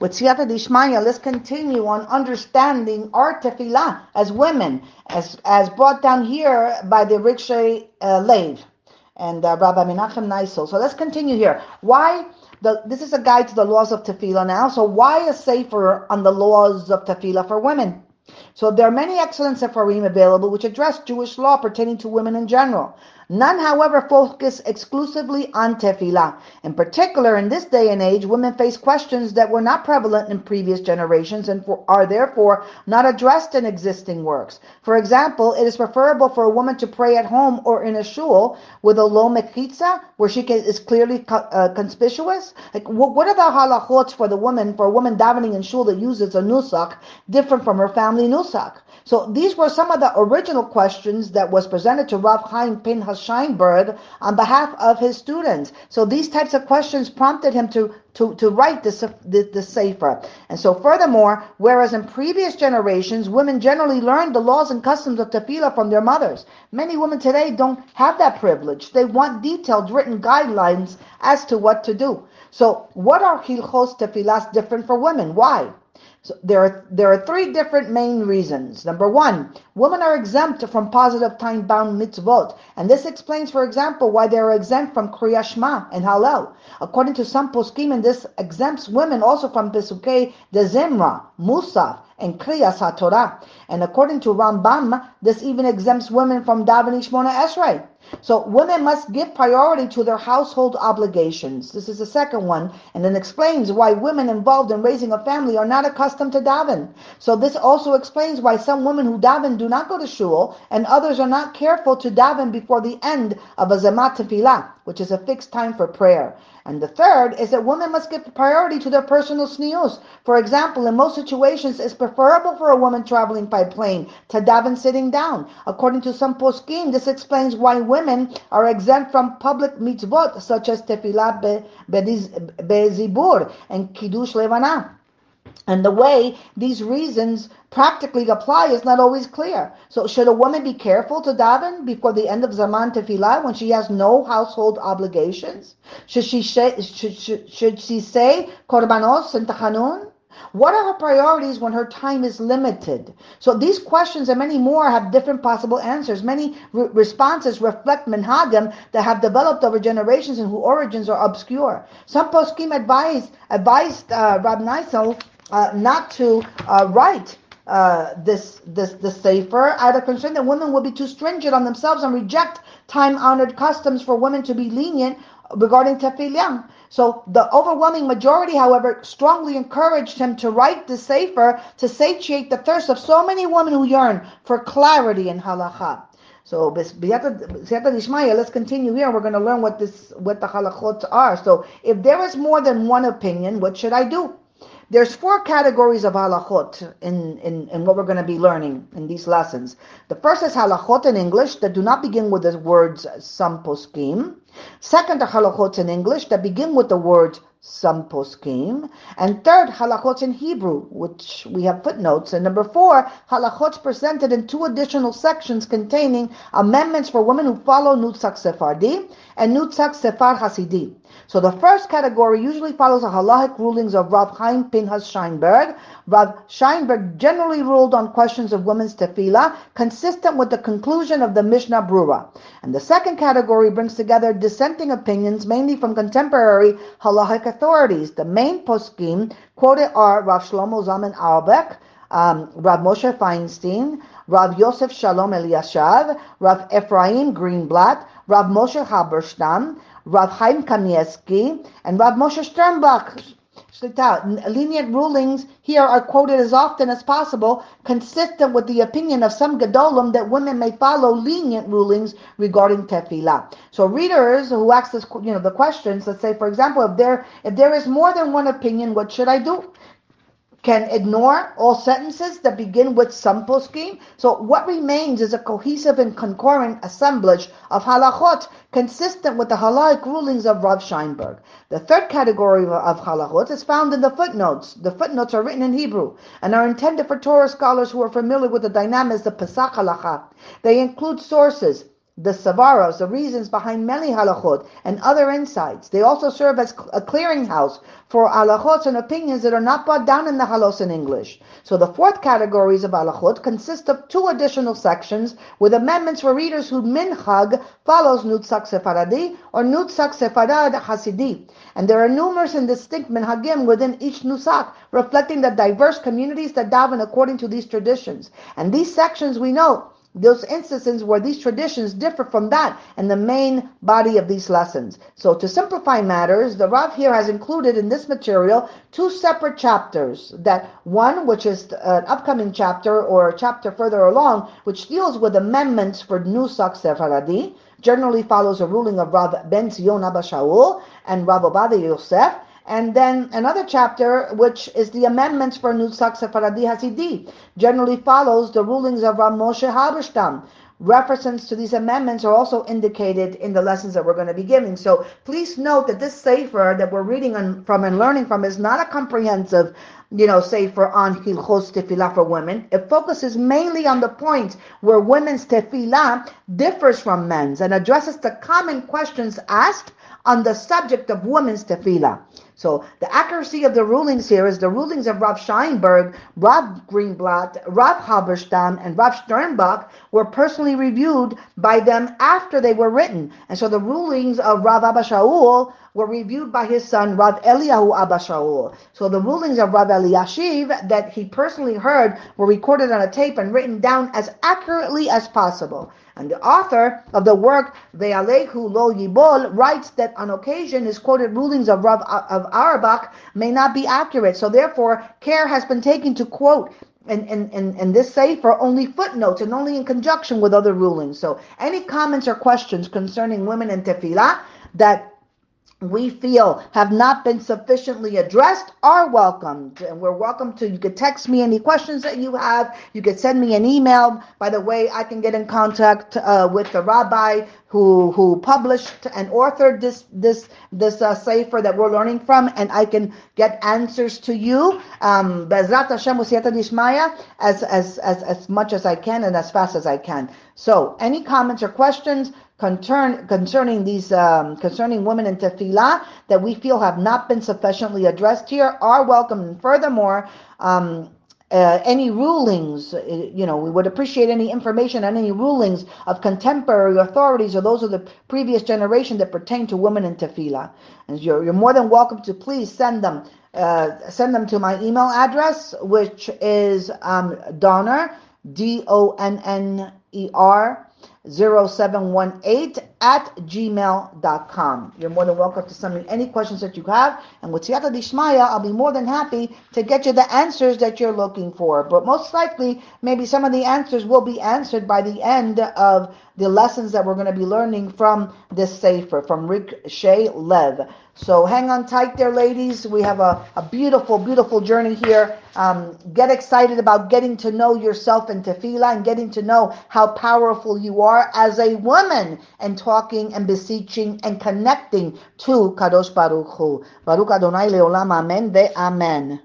with Siyata Dishmaya, let's continue on understanding our tefillah as women, as as brought down here by the Rigshei uh, and uh, Rabbi Menachem Nissel. So let's continue here. Why? The, this is a guide to the laws of tefillah now. So why a sefer on the laws of tefillah for women? So there are many excellent sefarim available which address Jewish law pertaining to women in general. None, however, focus exclusively on tefillah. In particular, in this day and age, women face questions that were not prevalent in previous generations and for, are therefore not addressed in existing works. For example, it is preferable for a woman to pray at home or in a shul with a low mechitza, where she can, is clearly uh, conspicuous. Like, what, are the halachots for the woman, for a woman davening in shul that uses a nusach different from her family nusach? So these were some of the original questions that was presented to Rav Chaim Pinchas Scheinberg on behalf of his students. So these types of questions prompted him to to, to write this, the, the Sefer. And so furthermore, whereas in previous generations, women generally learned the laws and customs of tefillah from their mothers, many women today don't have that privilege. They want detailed written guidelines as to what to do. So what are hilchos tefillahs different for women? Why? So there are there are three different main reasons. Number one, women are exempt from positive time-bound mitzvot, and this explains, for example, why they are exempt from Kriyat Shema and Hallel. According to some poskim, and this exempts women also from Pesukei de Zimra, Musaf, and Kriyas HaTorah. And according to Rambam, this even exempts women from davening Shmona Esrei. So women must give priority to their household obligations. This is the second one, and then explains why women involved in raising a family are not accustomed to daven. So this also explains why some women who daven do not go to shul, and others are not careful to daven before the end of a zman tefillah, which is a fixed time for prayer. And the third is that women must give priority to their personal tznius. For example, in most situations, it's preferable for a woman traveling by plane to daven sitting down. According to some poskim, this explains why women are exempt from public mitzvot such as tefillah bezibur and kiddush levana. And the way these reasons practically apply is not always clear. So should a woman be careful to daven before the end of Zaman Tefillah when she has no household obligations? Should she, should, should, should she say Korbanos and Tachanun? What are her priorities when her time is limited? So these questions and many more have different possible answers. Many re- responses reflect minhagim that have developed over generations and whose origins are obscure. Some poskim advised, advised uh, Rab Nissel uh, not to uh, write uh, this this the sefer out of concern that women will be too stringent on themselves and reject time-honored customs for women to be lenient regarding tefillah. So the overwhelming majority, however, strongly encouraged him to write the sefer to satiate the thirst of so many women who yearn for clarity in halacha. So let's continue here. We're going to learn what this what the halachot are. So if there is more than one opinion, what should I do? There's four categories of halachot in, in, in what we're going to be learning in these lessons. The first is halachot in English that do not begin with the words some poskim. Second halachot in English that begin with the words some poskim. And third, halachot in Hebrew, which we have footnotes. And number four, halachot presented in two additional sections containing amendments for women who follow Nusach Sephardi and Nusach Sephard Hasidi. So the first category usually follows the halachic rulings of Rav Chaim Pinhas Scheinberg. Rav Scheinberg generally ruled on questions of women's tefillah, consistent with the conclusion of the Mishnah Brura. And the second category brings together dissenting opinions, mainly from contemporary halachic authorities. The main poskim quoted are Rav Shlomo Zalman Auerbach, um, Rav Moshe Feinstein, Rav Yosef Shalom Eliashiv, Rav Ephraim Greenblatt, Rav Moshe Halberstam, Rav Chaim Kanievsky, and Rav Moshe Sternbuch. Lenient rulings here are quoted as often as possible, consistent with the opinion of some Gedolim that women may follow lenient rulings regarding tefillah. So readers who ask this, you know, the questions, let's say, for example, if there if there is more than one opinion, what should I do? Can ignore all sentences that begin with some scheme. So what remains is a cohesive and concurrent assemblage of halachot consistent with the halachic rulings of Rav Scheinberg. The third category of halachot is found in the footnotes. The footnotes are written in Hebrew and are intended for Torah scholars who are familiar with the dynamics of psak halacha. They include sources the savaros, the reasons behind many halachot, and other insights. They also serve as a clearinghouse for halachot and opinions that are not brought down in the halos in English. So the fourth categories of halachot consist of two additional sections with amendments for readers who minhag follows Nusach Sefaradi or Nusach Sefarad Hasidi. And there are numerous and distinct minhagim within each nusak, reflecting the diverse communities that daven according to these traditions. And these sections we know those instances where these traditions differ from that and the main body of these lessons. So to simplify matters, the Rav here has included in this material two separate chapters. That one, which is an upcoming chapter or a chapter further along, which deals with amendments for Nusak Sefaradi, generally follows a ruling of Rav Ben Zion Abba Shaul and Rav Ovadia Yosef, and then another chapter, which is the amendments for Nusach Sefaradi Hasidi, generally follows the rulings of Rav Moshe Halberstam. References to these amendments are also indicated in the lessons that we're going to be giving. So please note that this sefer that we're reading from and learning from is not a comprehensive, you know, sefer on hilchos tefillah for women. It focuses mainly on the points where women's tefillah differs from men's and addresses the common questions asked on the subject of women's tefillah. So the accuracy of the rulings here is the rulings of Rav Scheinberg, Rav Greenblatt, Rav Halberstam, and Rav Sternbuch were personally reviewed by them after they were written. And so the rulings of Rav Abba Shaul were reviewed by his son Rav Eliyahu Abba Shaul. So the rulings of Rav Eliashiv that he personally heard were recorded on a tape and written down as accurately as possible. And the author of the work Ve'alehu Lo Yibol writes that on occasion his quoted rulings of Rav of Auerbach may not be accurate. So therefore, care has been taken to quote and in, in, in this sefer only footnotes and only in conjunction with other rulings. So any comments or questions concerning women in tefillah that we feel have not been sufficiently addressed are welcomed. And we're welcome to, you could text me any questions that you have. You could send me an email. By the way, I can get in contact uh, with the rabbi who, who published and authored this, this, this uh, sefer that we're learning from, and I can get answers to you. Um, as, as, as, as much as I can and as fast as I can. So, any comments or questions, concern, concerning these um, concerning women in tefillah that we feel have not been sufficiently addressed here are welcome. And furthermore, um, uh, any rulings, uh, you know, we would appreciate any information on any rulings of contemporary authorities or those of the previous generation that pertain to women in tefillah. And you're, you're more than welcome to please send them. Uh, send them to my email address, which is um, Donner, D O N N E R 0718 at gmail.com. You're more than welcome to send me any questions that you have. And with Siyata Dishmaya, I'll be more than happy to get you the answers that you're looking for. But most likely, maybe some of the answers will be answered by the end of the lessons that we're going to be learning from this Sefer, from Rigshei Lev. So hang on tight there, ladies. We have a, a beautiful, beautiful journey here. Um, get excited about getting to know yourself in tefillah and getting to know how powerful you are as a woman and talking and beseeching and connecting to Kadosh Baruch Hu. Baruch Adonai Leolam Amen ve Amen.